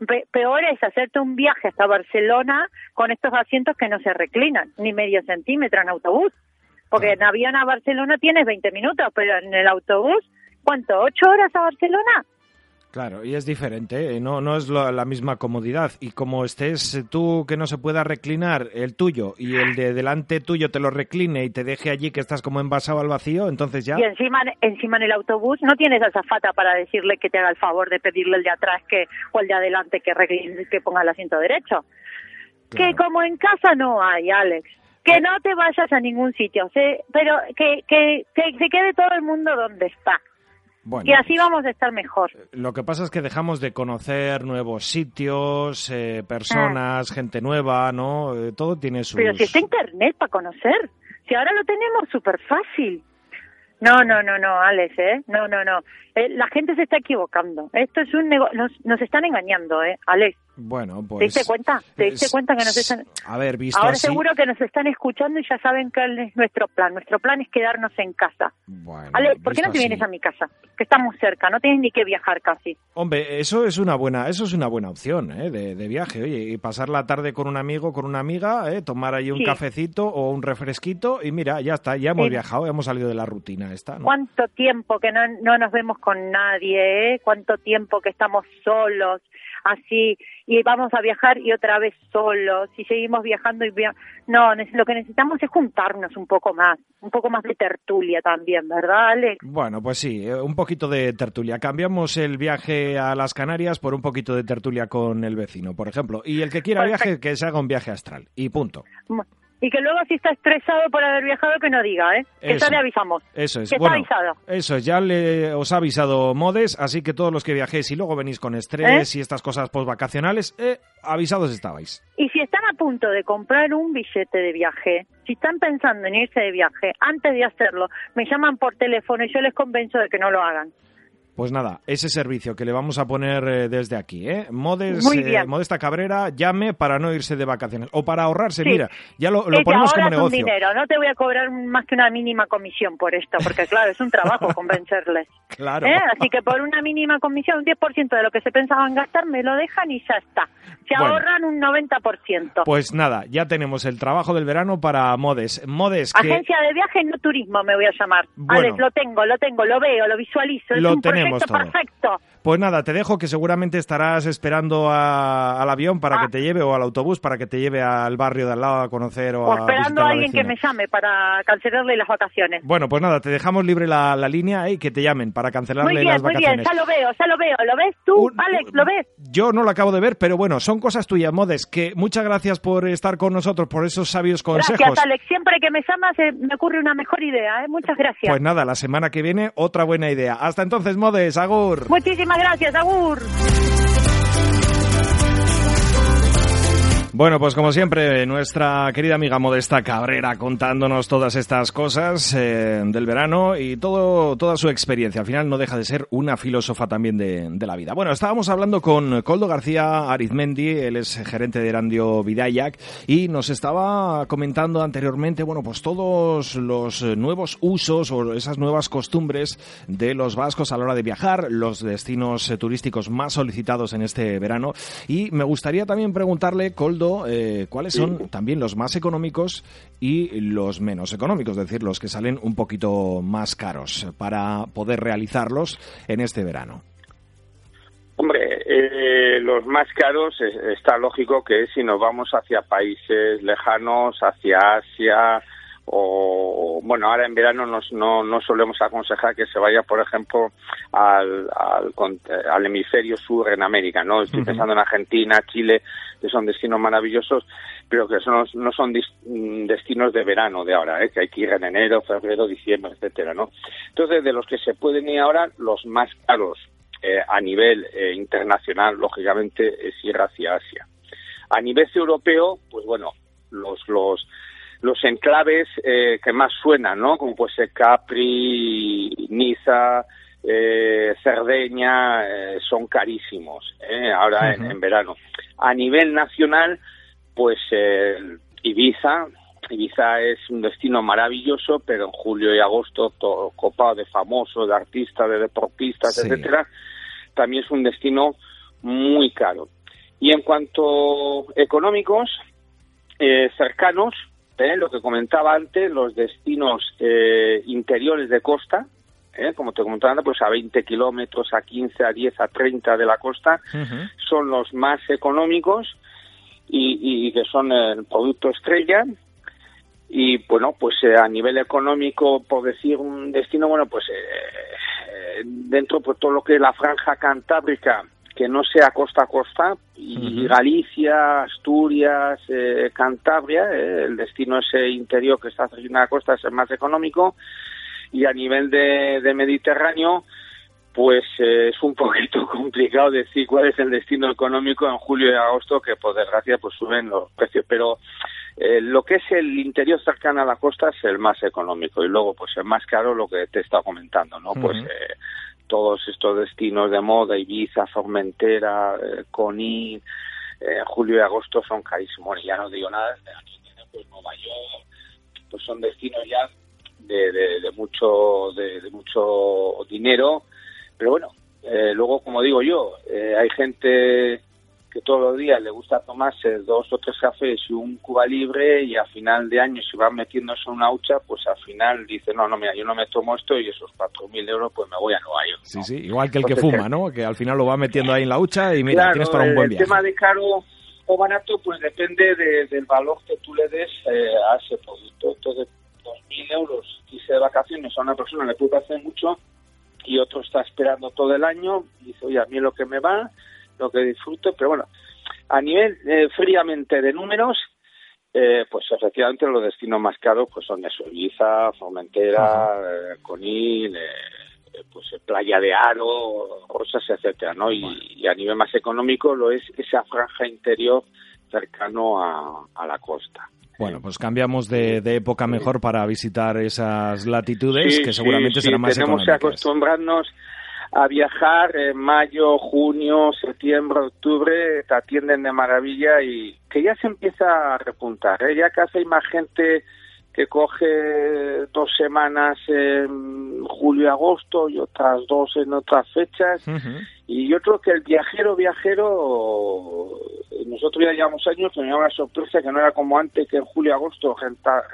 Pe- peor es hacerte un viaje hasta Barcelona con estos asientos que no se reclinan, ni medio centímetro en autobús. Porque en avión a Barcelona tienes 20 minutos, pero en el autobús, ¿cuánto? ¿Ocho horas a Barcelona? Claro, y es diferente, ¿eh? no, no es lo- la misma comodidad. Y como estés tú que no se pueda reclinar el tuyo y el de delante tuyo te lo recline y te deje allí que estás como envasado al vacío, entonces ya... Y encima, encima en el autobús no tienes azafata para decirle que te haga el favor de pedirle el de atrás que o el de adelante que, recline- que ponga el asiento derecho. Que como en casa no hay, Alex. Que no te vayas a ningún sitio, pero que, que, que se quede todo el mundo donde está. Bueno, Y así vamos a estar mejor. lo que pasa es que dejamos de conocer nuevos sitios, eh, personas, gente nueva, ¿no? Eh, todo tiene. Ah. Pero si está internet para conocer, si ahora lo tenemos súper fácil. No, no, no, no, Alex, ¿eh? No, no, no. Eh, la gente se está equivocando. Esto es un negocio. Nos, nos están engañando, ¿eh, Alex? Bueno, ¿Te pues... diste cuenta? ¿Te diste cuenta que nos están...? A ver, visto Ahora así... seguro que nos están escuchando y ya saben cuál es nuestro plan. Nuestro plan es quedarnos en casa. Bueno, Alex, ¿por qué no te así- vienes a mi casa? Que estamos cerca, no tienes ni que viajar casi. Hombre, eso es una buena, eso es una buena opción ¿eh? de, de viaje, oye, y pasar la tarde con un amigo, con una amiga, ¿eh? tomar ahí un Sí. cafecito o un refresquito y mira, ya está, ya hemos Sí. viajado, hemos salido de la rutina esta, ¿no? ¿Cuánto tiempo que no, no nos vemos con nadie? ¿eh? ¿Cuánto tiempo que estamos solos? Así, y vamos a viajar y otra vez solos, y seguimos viajando y via- No, lo que necesitamos es juntarnos un poco más, un poco más de tertulia también, ¿verdad, Alex? Bueno, pues sí, eh, un poquito de tertulia. Cambiamos el viaje a las Canarias por un poquito de tertulia con el vecino, por ejemplo. Y el que quiera viaje, que se haga un viaje astral. Y punto. Y que luego si está estresado por haber viajado, que no diga, ¿eh? Que Eso. ya le avisamos. Eso es. Que bueno, está avisado. Eso es, ya le, os ha avisado Modes, así que todos los que viajéis y luego venís con estrés y estas cosas postvacacionales, eh, avisados estabais. Y si están a punto de comprar un billete de viaje, si están pensando en irse de viaje, antes de hacerlo, me llaman por teléfono y yo les convenzo de que no lo hagan. Pues nada, ese servicio que le vamos a poner eh, desde aquí, ¿eh? Modes, eh. Modesta Cabrera, llame para no irse de vacaciones o para ahorrarse, Sí. mira, ya lo, ponemos como ahorras un negocio. dinero, no te voy a cobrar más que una mínima comisión por esto, porque claro, es un trabajo convencerles. Claro. ¿Eh? Así que por una mínima comisión, un 10% de lo que se pensaban gastar, me lo dejan y ya está. Se Bueno. ahorran un 90%. Pues nada, ya tenemos el trabajo del verano para Modes. Modes que Agencia de viaje, no turismo, me voy a llamar. Bueno. Alex, lo tengo, lo tengo, lo veo, lo visualizo. Es Lo un tenemos proyecto todo. perfecto. Pues nada, te dejo que seguramente estarás esperando a- al avión para Ah. que te lleve o al autobús para que te lleve al barrio de al lado a conocer o, O a esperando a alguien que me llame para cancelarle las vacaciones. Bueno, pues nada, te dejamos libre la, la línea eh, y que te llamen para cancelarle Muy bien, las muy vacaciones. bien, ya lo veo, ya lo veo. ¿Lo ves tú, Alex? ¿Lo ves? Yo no lo acabo de ver, pero bueno, son cosas tuyas, Modes, que muchas gracias por estar con nosotros, por esos sabios consejos. Gracias, Alex. Siempre que me llamas eh, me ocurre una mejor idea, ¿eh? Muchas gracias. Pues nada, la semana que viene otra buena idea. Hasta entonces, Modes, Agur. Muchísimas gracias, Agur. Bueno, pues como siempre, nuestra querida amiga Modesta Cabrera contándonos todas estas cosas eh, del verano y todo, toda su experiencia. Al final no deja de ser una filósofa también de, de la vida. Bueno, estábamos hablando con Coldo García Arizmendi, él es gerente de Erandio Vidayak, y nos estaba comentando anteriormente, bueno, pues todos los nuevos usos o esas nuevas costumbres de los vascos a la hora de viajar, los destinos turísticos más solicitados en este verano. Y me gustaría también preguntarle, Coldo, eh, cuáles son también los más económicos y los menos económicos, es decir, los que salen un poquito más caros para poder realizarlos en este verano. Hombre, eh, los más caros está lógico que si nos vamos hacia países lejanos, hacia Asia o bueno, ahora en verano nos, no, no solemos aconsejar que se vaya, por ejemplo, al, al, al hemisferio sur en América, ¿no? Estoy pensando en Argentina, Chile, que son destinos maravillosos, pero que son, no son mm, destinos de verano de ahora, ¿eh? que hay que ir en enero, febrero, diciembre, etcétera, ¿no? Entonces, de los que se pueden ir ahora, los más caros eh, a nivel eh, internacional, lógicamente, es ir hacia Asia. A nivel europeo, pues bueno, los los los enclaves eh, que más suenan, ¿no? Como puede ser Capri, Niza, eh, Cerdeña, eh, son carísimos, ¿eh? ahora en, en verano. A nivel nacional, pues eh, Ibiza, Ibiza es un destino maravilloso, pero en julio y agosto todo copado de famosos, de artistas, de deportistas, Sí. etcétera, también es un destino muy caro. Y en cuanto económicos, eh, cercanos, ¿eh? lo que comentaba antes, los destinos eh, interiores de costa, ¿eh? como te comentaba antes, pues a 20 kilómetros, a 15, a 10, a 30 de la costa, son los más económicos y, y que son el producto estrella. Y bueno, pues eh, a nivel económico, por decir un destino, bueno, pues eh, eh, dentro pues todo lo que es la franja cantábrica, que no sea costa a costa, y. Galicia, Asturias, eh, Cantabria, eh, el destino ese interior que está cerca de la costa es el más económico, y a nivel de, de Mediterráneo, pues eh, es un poquito complicado decir cuál es el destino económico en julio y agosto, que por desgracia pues suben los precios, pero eh, lo que es el interior cercano a la costa es el más económico y luego pues el más caro lo que te he estado comentando, ¿no? Pues eh, todos estos destinos de moda, Ibiza, Formentera, eh, Conil, eh, julio y agosto son carísimos. Ya no digo nada, pues Nueva York, pues son destinos ya de, de, de mucho de, de mucho dinero pero bueno eh, luego como digo yo eh, hay gente que todos los días le gusta tomarse dos o tres cafés y un cuba libre y a final de año si van metiéndose en una hucha pues al final dice no no mira yo no me tomo esto y esos cuatro mil euros pues me voy a Nueva York Sí, sí, igual que el que fuma, ¿no? Que al final lo va metiendo ahí en la hucha y mira, Claro, tienes para un el buen viaje. tema de caro o barato, pues depende de- del valor que tú le des eh, a ese producto. Entonces, 2.000 euros irse de vacaciones a una persona le puede hacer mucho y otro está esperando todo el año y dice, oye, a mí lo que me va, lo que disfruto, pero bueno, a nivel eh, fríamente de números, eh, pues efectivamente los destinos más caros pues son eso, Ibiza, Formentera, eh, Conil, eh, eh, pues eh, Playa de Aro, cosas, etcétera, ¿no? Y, y a nivel más económico lo es esa franja interior cercano a, a la costa. Bueno, pues cambiamos de, de época mejor para visitar esas latitudes Sí, que seguramente sí, serán sí, más tenemos que económicas. acostumbrarnos a viajar en mayo, junio, septiembre, octubre, te atienden de maravilla y que ya se empieza a repuntar. ¿eh? Ya casi hay más gente que coge dos semanas en julio y agosto y otras dos en otras fechas. Y yo creo que el viajero, viajero, nosotros ya llevamos años que me una sorpresa que no era como antes que en julio y agosto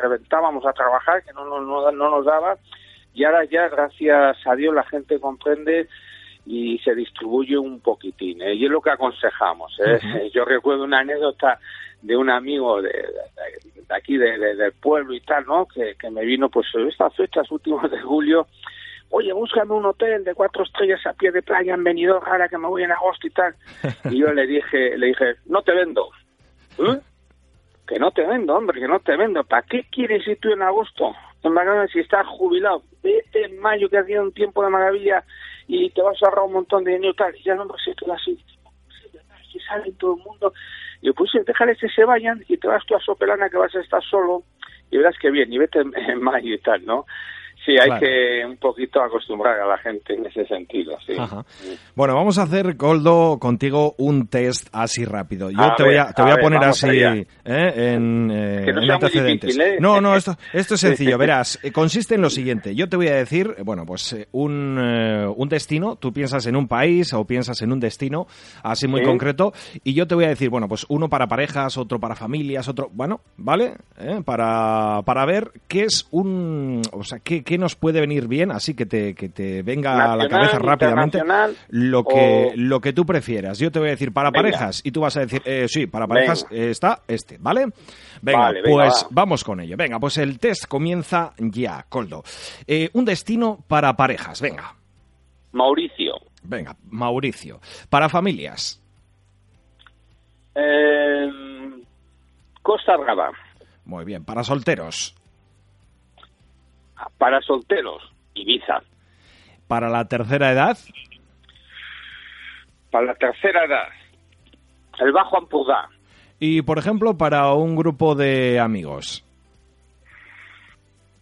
reventábamos a trabajar, que no, no, no, no nos daba y ahora ya, gracias a Dios, la gente comprende y se distribuye un poquitín. ¿eh? Y es lo que aconsejamos. ¿eh? Yo recuerdo una anécdota de un amigo de, aquí, de, del pueblo y tal, ¿no? Que, me vino, pues, estas fechas últimas de julio. Oye, búscame un hotel de cuatro estrellas a pie de playa en Benidorm, ahora que me voy en agosto y tal. Y yo le dije, le dije, no te vendo. ¿Eh? Que no te vendo, hombre, que no te vendo. ¿Para qué quieres ir tú en agosto? En si estás jubilado, vete en mayo que hacía un tiempo de maravilla y te vas a ahorrar un montón de dinero y tal. Y ya no me sé así. Que sale todo el mundo. Y pues déjales que se vayan y te vas tú a Sopelana que vas a estar solo y verás que bien, y vete en mayo y tal, ¿no? Sí, hay que un poquito acostumbrar a la gente en ese sentido, sí. Bueno, vamos a hacer, Goldo, contigo un test así rápido. Yo te, voy a, te voy a, poner así ¿eh? en, eh, antecedentes. ¿eh? No, no, esto, esto es sencillo. Verás, eh, consiste en lo siguiente. Yo te voy a decir, bueno, pues un, un destino. Tú piensas en un país o piensas en un destino así muy concreto. Y yo te voy a decir, bueno, pues uno para parejas, otro para familias, otro... Bueno, ¿vale? Para, para ver qué es un... O sea, qué qué nos puede venir bien, así que te, que te venga a la cabeza rápidamente lo que, lo que tú prefieras. Yo te voy a decir para parejas y tú vas a decir, eh, sí, para parejas está este, ¿vale? Venga, pues vamos con ello. Venga, pues el test comienza ya, Coldo. Eh, un destino para parejas, venga. Mauricio. Venga, Mauricio. Para familias. Eh, Costa Brava. Muy bien. Para solteros. Para solteros, Ibiza. Para la tercera edad. Para la tercera edad, el Bajo Ampurdá. Y, por ejemplo, para un grupo de amigos.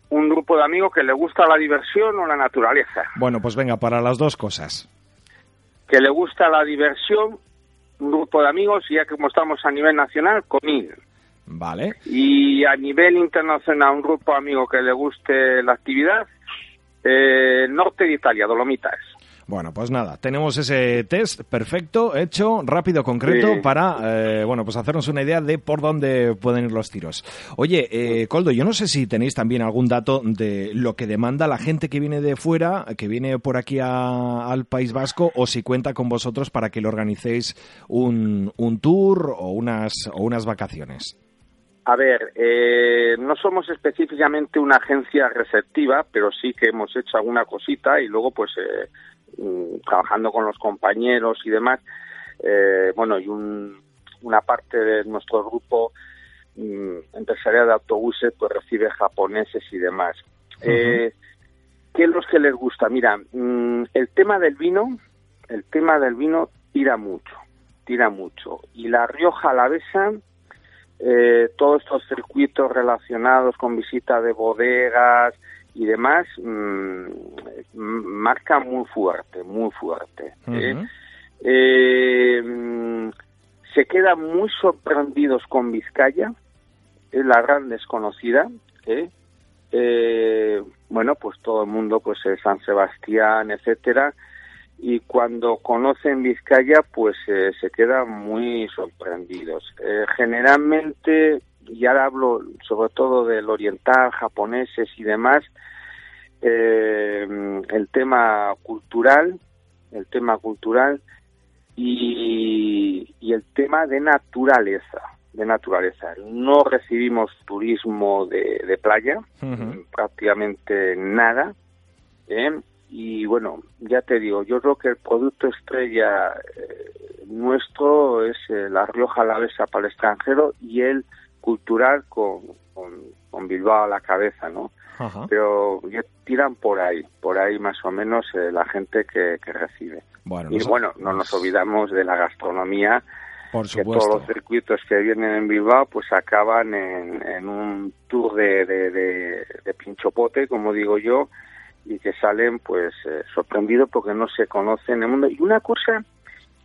Un grupo de amigos que le gusta la diversión o la naturaleza. Bueno, pues venga, para las dos cosas. Que le gusta la diversión, un grupo de amigos, y ya que como estamos a nivel nacional, comida. Vale. Y a nivel internacional, un grupo amigo que le guste la actividad, eh, norte de Italia, Dolomitas. Bueno, pues nada, tenemos ese test perfecto, hecho, rápido, concreto, para, eh, bueno, pues hacernos una idea de por dónde pueden ir los tiros. Oye, eh, Coldo, yo no sé si tenéis también algún dato de lo que demanda la gente que viene de fuera, que viene por aquí al País Vasco, o si cuenta con vosotros para que le organicéis un, un tour o unas, o unas vacaciones. A ver, eh, no somos específicamente una agencia receptiva, pero sí que hemos hecho alguna cosita y luego, pues, eh, mm, trabajando con los compañeros y demás, eh, bueno, y una parte de nuestro grupo mm, empresarial de autobuses, pues recibe japoneses y demás. ¿Qué es lo que les gusta? Mira, mm, el tema del vino, el tema del vino tira mucho, tira mucho. Y la Rioja Alavesa eh, todos estos circuitos relacionados con visita de bodegas y demás mm, marcan muy fuerte, muy fuerte. ¿eh? Eh, mm, se quedan muy sorprendidos con Vizcaya, es la gran desconocida. bueno, pues todo el mundo, pues San Sebastián, etcétera, y cuando conocen Vizcaya pues eh, se quedan muy sorprendidos. Eh, generalmente, y ahora hablo sobre todo del oriental, japoneses y demás, eh, el tema cultural, el tema cultural y, el tema de naturaleza, de naturaleza. No recibimos turismo de, playa, prácticamente nada. ¿eh? Y bueno, ya te digo, yo creo que el producto estrella eh, nuestro es eh, la Rioja Alavesa para el extranjero y el cultural con, con, Bilbao a la cabeza, ¿no? Pero ya tiran por ahí, por ahí más o menos eh, la gente que, que recibe. Bueno, y bueno, no nos olvidamos de la gastronomía, por que todos los circuitos que vienen en Bilbao pues acaban en, en un tour de, de, de, de pinchopote, como digo yo, y que salen pues eh, sorprendidos porque no se conocen en el mundo. Y una cosa,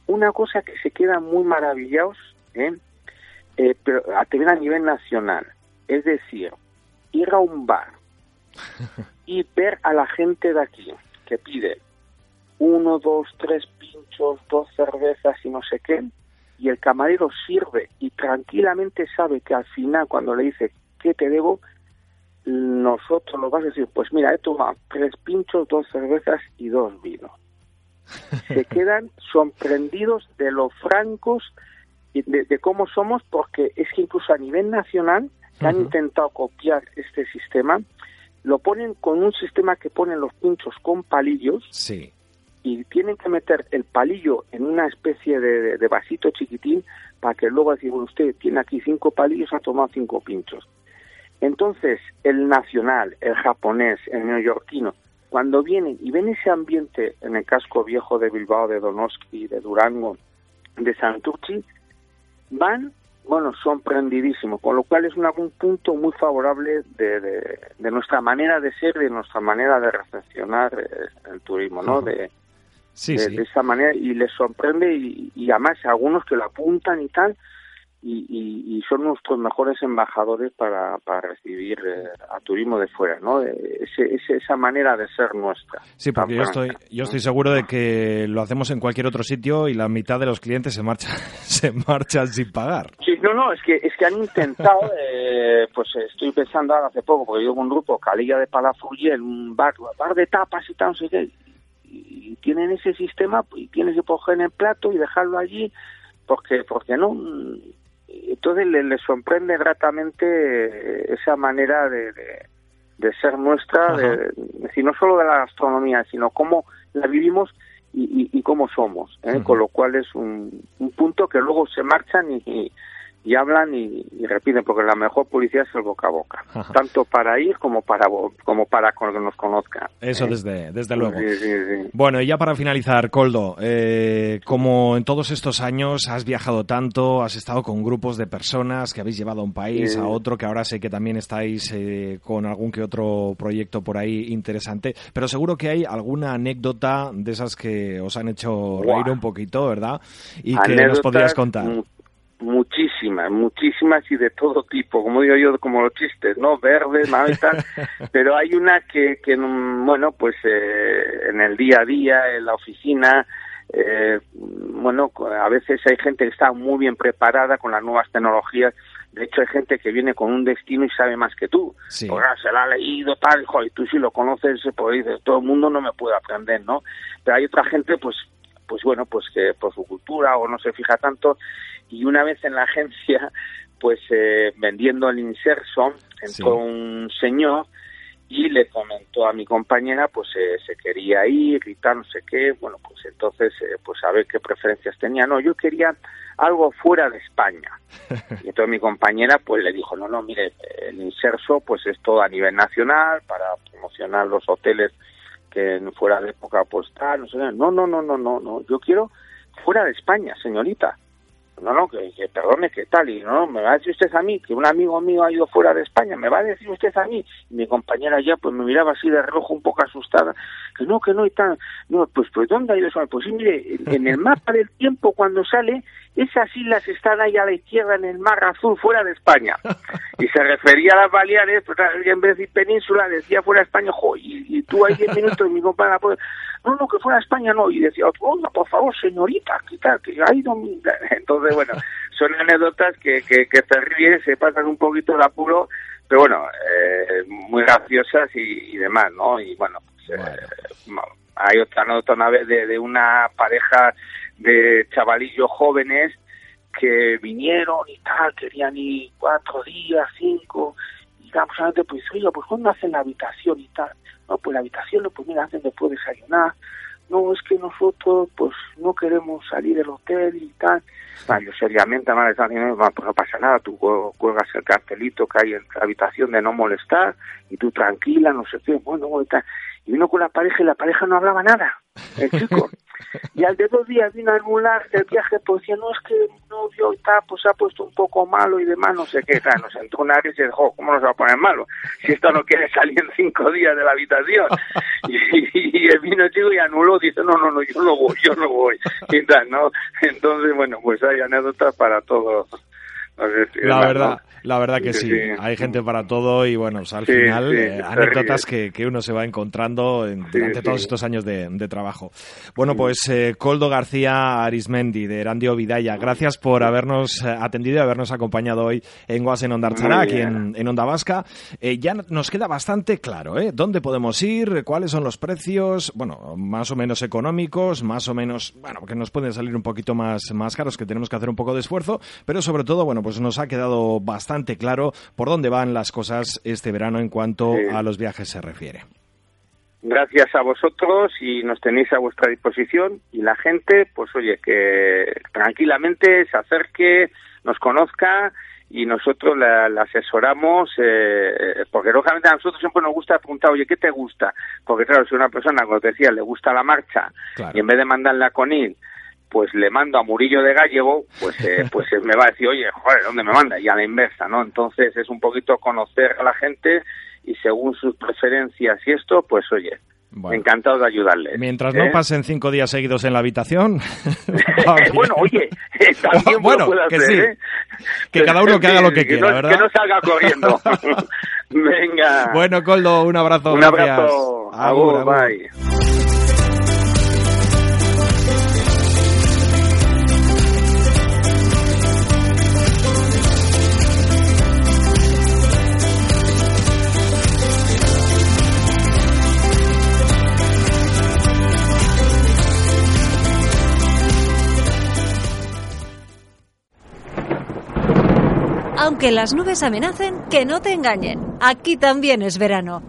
una cosa que se quedan muy maravillados, ¿eh? Eh, pero a, también a nivel nacional, es decir, ir a un bar y ver a la gente de aquí que pide uno, dos, tres pinchos, dos cervezas y no sé qué, y el camarero sirve y tranquilamente sabe que al final cuando le dice ¿qué te debo? Nosotros lo vas a decir, pues mira, he tomado tres pinchos, dos cervezas y dos vinos. Se quedan sorprendidos de lo francos y de, de cómo somos, porque es que incluso a nivel nacional que han intentado copiar este sistema, lo ponen con un sistema que ponen los pinchos con palillos Sí. y tienen que meter el palillo en una especie de, de- de vasito chiquitín para que luego decir, bueno, usted tiene aquí cinco palillos, ha tomado cinco pinchos. Entonces, el nacional, el japonés, el neoyorquino, cuando vienen y ven ese ambiente en el casco viejo de Bilbao, de Donosti, de Durango, de Santurchi, van, bueno, sorprendidísimos, con lo cual es una- un punto muy favorable de, de- de nuestra manera de ser, de nuestra manera de recepcionar eh, el turismo, ¿no? De, Sí, de, sí. de esa manera y les sorprende y, y además algunos que lo apuntan y tal y, y- y son nuestros mejores embajadores para, para recibir eh, a turismo de fuera, ¿no? Eh, Ese, ese- esa manera de ser nuestra. Sí, porque yo estoy, yo estoy seguro de que lo hacemos en cualquier otro sitio y la mitad de los clientes se marchan, se marchan sin pagar. Sí, no, no, es que, es que han intentado, eh, pues estoy pensando ahora hace poco, porque yo con un grupo, Calilla de Palafrugell, un bar, bar de tapas y tal, no sé qué, y, tienen ese sistema y tienes que coger en el plato y dejarlo allí, porque, porque no, entonces les le sorprende gratamente eh, esa manera de, de, de ser nuestra, de, decir, no solo de la gastronomía, sino cómo la vivimos y, y, y cómo somos, ¿eh? Con lo cual es un, un punto que luego se marchan y, y, y hablan y, y repiten, porque la mejor publicidad es el boca a boca, Ajá. tanto para ir como para como para que nos conozcan. Eso ¿eh? desde, desde luego. Sí, sí, sí. Bueno, y ya para finalizar, Coldo, eh, como en todos estos años has viajado tanto, has estado con grupos de personas que habéis llevado a un país, a otro, que ahora sé que también estáis eh, con algún que otro proyecto por ahí interesante, pero seguro que hay alguna anécdota de esas que os han hecho reír un poquito, ¿verdad? Y que nos podrías contar. Mu- muchísimas, muchísimas y de todo tipo, como digo yo, como los chistes, ¿no? Verdes, mal y tal. pero hay una que, que mm, bueno, pues eh, en el día a día, en la oficina, eh, bueno, a veces hay gente que está muy bien preparada con las nuevas tecnologías. De hecho, hay gente que viene con un destino y sabe más que tú. Sí. Pues, ah, se la ha leído, tal, joder, tú si lo conoces, pues dices, todo el mundo no me puede aprender, ¿no? Pero hay otra gente, pues, pues bueno, pues que por su cultura o no se fija tanto. Y una vez en la agencia, pues eh, vendiendo el inserso, entró Sí. un señor y le comentó a mi compañera, pues eh, se quería ir y tal, no sé qué. Bueno, pues entonces, eh, pues a ver qué preferencias tenía. No, yo quería algo fuera de España. Y entonces mi compañera pues le dijo, no, no, mire, el inserso pues es todo a nivel nacional para promocionar los hoteles que fuera de época postal, no no, no, no, no, no, yo quiero fuera de España, señorita. No, no, que, que perdone, que tal, y no, me va a decir usted a mí que un amigo mío ha ido fuera de España, me va a decir usted a mí. Y mi compañera ya pues me miraba así de reloj un poco asustada, que no, que no, y tal. No, pues, pues ¿dónde ha ido eso? Pues sí, mire, en- el mapa del tiempo cuando sale, esas islas están ahí a la izquierda en el mar azul fuera de España. Y se refería a las Baleares, pues, en vez de península, decía fuera de España, jo, y, y tú ahí 10 minutos y mi compañera, pues, no, no, que fuera de España no, y decía, oiga, por favor, señorita, ¿qué tal? Que ha ido mi... Entonces, bueno, son anécdotas que, que, que te ríes, se pasan un poquito de apuro, pero bueno, eh, muy graciosas y, y demás, ¿no? Y bueno, pues, eh, hay otra anécdota una vez de, de una pareja de chavalillos jóvenes que vinieron y tal, querían ir cuatro días, cinco, y la pues, oiga, pues ¿cuándo hacen la habitación y tal? No, pues la habitación, pues mira, hacen después de desayunar. No, es que nosotros pues no queremos salir del hotel y tal. Ah, yo seriamente, "Va, pues no pasa nada, tú cu- cuelgas el cartelito que hay en la habitación de no molestar y tú tranquila, no sé qué, bueno, bueno, y tal. Y vino con la pareja y la pareja no hablaba nada, el chico. Y al de dos días vino a anular el viaje, pues decía, no, es que mi novio está, pues se ha puesto un poco malo y demás, no sé qué, claro, nos entró una risa y dijo, ¿cómo nos va a poner malo? Si esto no quiere salir en cinco días de la habitación. Y, y el vino chico y anuló, dice, no, no, no, yo no voy, yo no voy. Y tal, ¿no? Entonces, bueno, pues hay anécdotas para todos. La verdad, la verdad que sí. Hay gente para todo y bueno, pues, al Sí, final sí, eh, anécdotas que, que uno se va encontrando en- durante todos estos años de, de trabajo. Bueno, pues eh, Coldo García Arismendi de Erandio Vidaya, gracias por habernos eh, atendido y habernos acompañado hoy en Guas en Ondartzara, Muy aquí en, en Onda Vasca. Eh, ya nos queda bastante claro, ¿eh? ¿Dónde podemos ir? ¿Cuáles son los precios? Bueno, más o menos económicos, más o menos, bueno, que nos pueden salir un poquito más, más caros, que tenemos que hacer un poco de esfuerzo, pero sobre todo, bueno, pues nos ha quedado bastante claro por dónde van las cosas este verano en cuanto Sí. a los viajes se refiere. Gracias a vosotros y nos tenéis a vuestra disposición y la gente, pues oye, que tranquilamente se acerque, nos conozca y nosotros la, la asesoramos, eh, porque lógicamente a nosotros siempre nos gusta preguntar, oye, ¿qué te gusta? Porque claro, si una persona, como te decía, le gusta la marcha Claro. y en vez de mandarla con él, pues le mando a Murillo de Gallego, pues eh, pues eh, me va a decir, oye, joder, ¿dónde me manda? Y a la inversa, ¿no? Entonces es un poquito conocer a la gente y según sus preferencias y esto, pues oye, Bueno. encantado de ayudarles. Mientras ¿eh? no pasen cinco días seguidos en la habitación. bueno, oye, eh, también Bueno, que hacer, sí. ¿eh? Que cada uno que haga lo que Que quiera, no- ¿verdad? Que no salga corriendo. Venga. Bueno, Coldo, un abrazo. un gracias. abrazo. Agur, Agur, agur. bye. Aunque las nubes amenacen, que no te engañen. Aquí también es verano.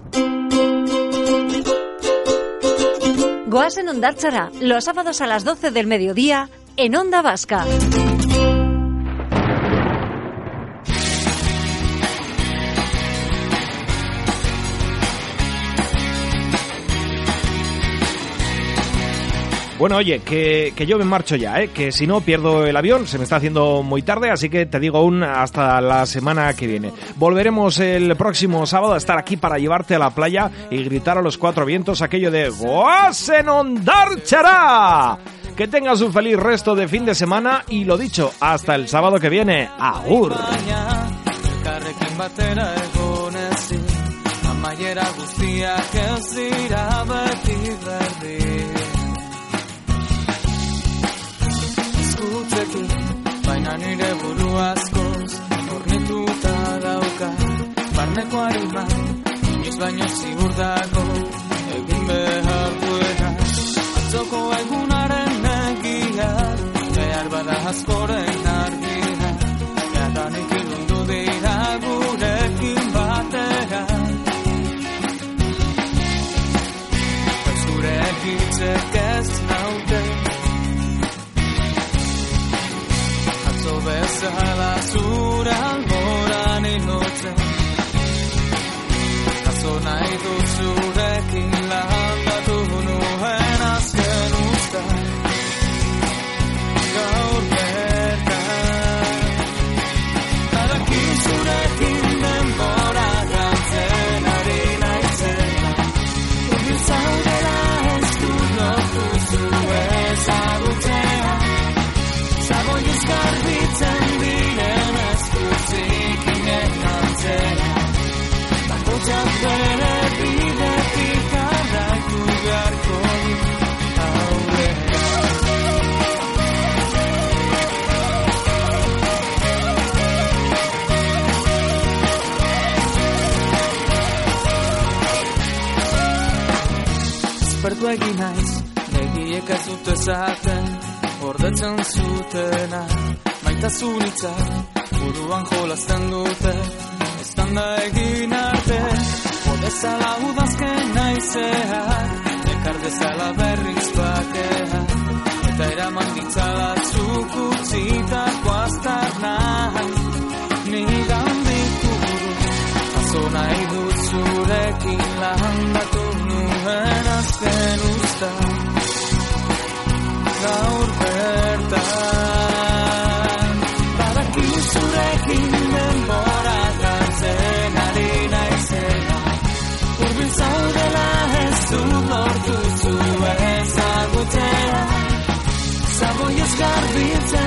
Goasen Ondartzara, los sábados a las 12 del mediodía, en Onda Vasca. Bueno, oye, que, que yo me marcho ya, ¿eh? que si no pierdo el avión, se me está haciendo muy tarde, así que te digo un hasta la semana que viene. Volveremos el próximo sábado a estar aquí para llevarte a la playa y gritar a los cuatro vientos aquello de ¡Goasen Ondartzara! Que tengas un feliz resto de fin de semana y lo dicho, hasta el sábado que viene. ¡Agur! Amaiera guztiak ez dira beti berdin Ezkutzekin, baina nire buru askoz Hornituta dauka, barneko harima Inoiz baino ziur dago, egin behar duena. Atzoko egunaren egia Behar bada askoren argia bezala zura moran ilotzen Azo nahi duzura Espertu egin naiz, begiek ez dute zaten, gordetzen zutena, maitasun hitza, buruan jolazten dute, ez da egin arte, bodezala udazken naizeak, ekar dezala berriz bakea, eta eraman ditzala zuk utzitako aztarnak, nigandik buru, Azo nahi dut zurekin landatu zen usta gaur bertan Badaki zurekin denbora galtzen ari naizela Urbil zaudela ez du lortu zu ezagutea Zaboi ez garbitzen